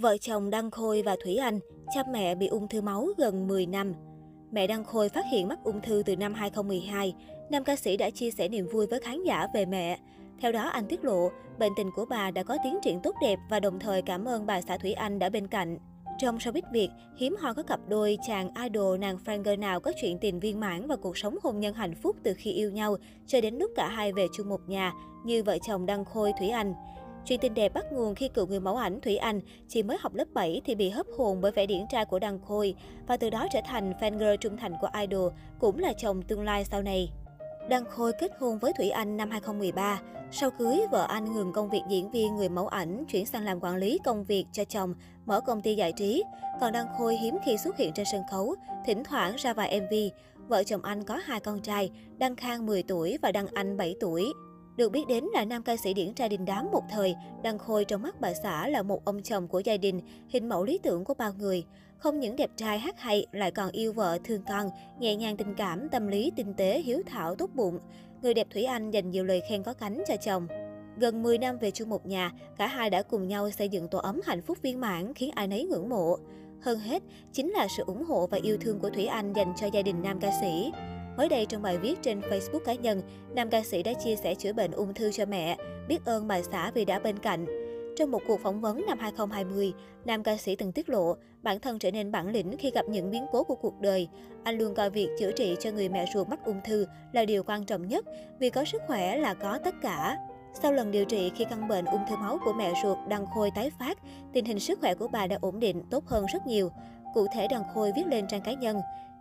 Vợ chồng Đăng Khôi và Thủy Anh cha mẹ bị ung thư máu gần 10 năm. Mẹ Đăng Khôi phát hiện mắc ung thư từ năm 2012. Nam ca sĩ đã chia sẻ niềm vui với khán giả về mẹ. Theo đó, anh tiết lộ, bệnh tình của bà đã có tiến triển tốt đẹp và đồng thời cảm ơn bà xã Thủy Anh đã bên cạnh. Trong showbiz Việt, hiếm hoi có cặp đôi chàng idol nàng Franger nào có chuyện tình viên mãn và cuộc sống hôn nhân hạnh phúc từ khi yêu nhau cho đến lúc cả hai về chung một nhà, như vợ chồng Đăng Khôi Thủy Anh. Chuyện tình đẹp bắt nguồn khi cựu người mẫu ảnh Thủy Anh chỉ mới học lớp 7 thì bị hấp hồn bởi vẻ điển trai của Đăng Khôi và từ đó trở thành fan girl trung thành của idol, cũng là chồng tương lai sau này. Đăng Khôi kết hôn với Thủy Anh năm 2013. Sau cưới, vợ anh ngừng công việc diễn viên người mẫu ảnh, chuyển sang làm quản lý công việc cho chồng, mở công ty giải trí. Còn Đăng Khôi hiếm khi xuất hiện trên sân khấu, thỉnh thoảng ra vài MV. Vợ chồng anh có hai con trai, Đăng Khang 10 tuổi và Đăng Anh 7 tuổi. Được biết đến là nam ca sĩ điển trai đình đám một thời, Đăng Khôi trong mắt bà xã là một ông chồng của gia đình, hình mẫu lý tưởng của bao người. Không những đẹp trai hát hay, lại còn yêu vợ, thương con, nhẹ nhàng tình cảm, tâm lý, tinh tế, hiếu thảo, tốt bụng. Người đẹp Thủy Anh dành nhiều lời khen có cánh cho chồng. Gần 10 năm về chung một nhà, cả hai đã cùng nhau xây dựng tổ ấm hạnh phúc viên mãn khiến ai nấy ngưỡng mộ. Hơn hết, chính là sự ủng hộ và yêu thương của Thủy Anh dành cho gia đình nam ca sĩ. Mới đây trong bài viết trên Facebook cá nhân, nam ca sĩ đã chia sẻ chữa bệnh ung thư cho mẹ, biết ơn bà xã vì đã bên cạnh. Trong một cuộc phỏng vấn năm 2020, nam ca sĩ từng tiết lộ bản thân trở nên bản lĩnh khi gặp những biến cố của cuộc đời. Anh luôn coi việc chữa trị cho người mẹ ruột mắc ung thư là điều quan trọng nhất vì có sức khỏe là có tất cả. Sau lần điều trị khi căn bệnh ung thư máu của mẹ ruột Đăng Khôi tái phát, tình hình sức khỏe của bà đã ổn định, tốt hơn rất nhiều. Cụ thể Đăng Khôi viết lên trang cá nhân,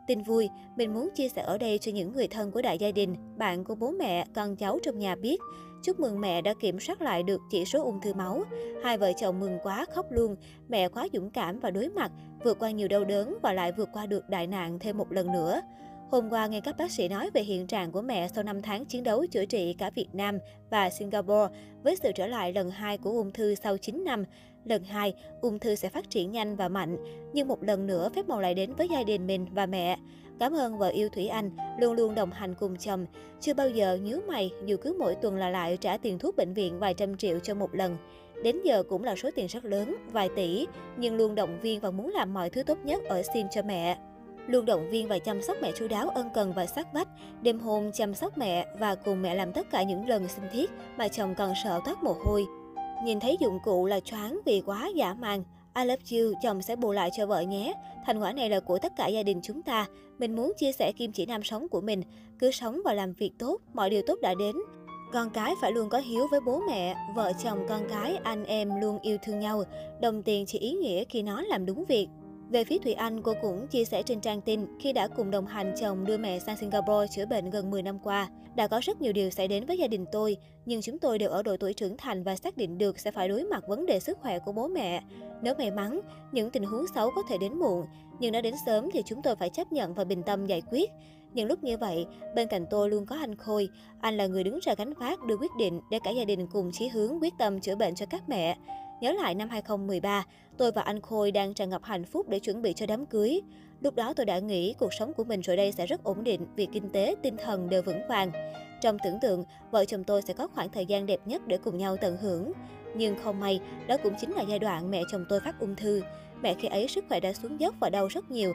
Tin vui, mình muốn chia sẻ ở đây cho những người thân của đại gia đình, bạn của bố mẹ, con cháu trong nhà biết. Chúc mừng mẹ đã kiểm soát lại được chỉ số ung thư máu. Hai vợ chồng mừng quá khóc luôn. Mẹ quá dũng cảm và đối mặt, vượt qua nhiều đau đớn và lại vượt qua được đại nạn thêm một lần nữa. Hôm qua, nghe các bác sĩ nói về hiện trạng của mẹ sau 5 tháng chiến đấu chữa trị cả Việt Nam và Singapore với sự trở lại lần 2 của ung thư sau 9 năm. Lần 2, ung thư sẽ phát triển nhanh và mạnh, nhưng một lần nữa phép màu lại đến với gia đình mình và mẹ. Cảm ơn vợ yêu Thủy Anh, luôn luôn đồng hành cùng chồng. Chưa bao giờ nhíu mày dù cứ mỗi tuần là lại trả tiền thuốc bệnh viện vài trăm triệu cho một lần. Đến giờ cũng là số tiền rất lớn, vài tỷ, nhưng luôn động viên và muốn làm mọi thứ tốt nhất ở xin cho mẹ luôn động viên và chăm sóc mẹ chu đáo ân cần và sát vách, đêm hôm chăm sóc mẹ và cùng mẹ làm tất cả những lần sinh thiết mà chồng còn sợ toát mồ hôi. Nhìn thấy dụng cụ là choáng vì quá giả màng. I love you, chồng sẽ bù lại cho vợ nhé. Thành quả này là của tất cả gia đình chúng ta. Mình muốn chia sẻ kim chỉ nam sống của mình. Cứ sống và làm việc tốt, mọi điều tốt đã đến. Con cái phải luôn có hiếu với bố mẹ, vợ chồng con cái, anh em luôn yêu thương nhau. Đồng tiền chỉ ý nghĩa khi nó làm đúng việc. Về phía Thủy Anh, cô cũng chia sẻ trên trang tin khi đã cùng đồng hành chồng đưa mẹ sang Singapore chữa bệnh gần 10 năm qua. Đã có rất nhiều điều xảy đến với gia đình tôi, nhưng chúng tôi đều ở độ tuổi trưởng thành và xác định được sẽ phải đối mặt vấn đề sức khỏe của bố mẹ. Nếu may mắn, những tình huống xấu có thể đến muộn, nhưng nó đến sớm thì chúng tôi phải chấp nhận và bình tâm giải quyết. Những lúc như vậy, bên cạnh tôi luôn có anh Khôi. Anh là người đứng ra gánh vác đưa quyết định để cả gia đình cùng chí hướng quyết tâm chữa bệnh cho các mẹ. Nhớ lại năm 2013, tôi và anh Khôi đang tràn ngập hạnh phúc để chuẩn bị cho đám cưới. Lúc đó tôi đã nghĩ cuộc sống của mình rồi đây sẽ rất ổn định vì kinh tế, tinh thần đều vững vàng. Trong tưởng tượng, vợ chồng tôi sẽ có khoảng thời gian đẹp nhất để cùng nhau tận hưởng. Nhưng không may, đó cũng chính là giai đoạn mẹ chồng tôi phát ung thư. Mẹ khi ấy sức khỏe đã xuống dốc và đau rất nhiều.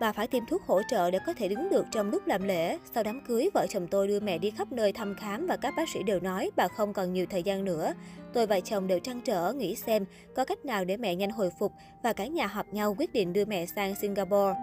Bà phải tiêm thuốc hỗ trợ để có thể đứng được trong lúc làm lễ. Sau đám cưới, vợ chồng tôi đưa mẹ đi khắp nơi thăm khám và các bác sĩ đều nói bà không còn nhiều thời gian nữa. Tôi và chồng đều trăn trở nghĩ xem có cách nào để mẹ nhanh hồi phục và cả nhà họp nhau quyết định đưa mẹ sang Singapore.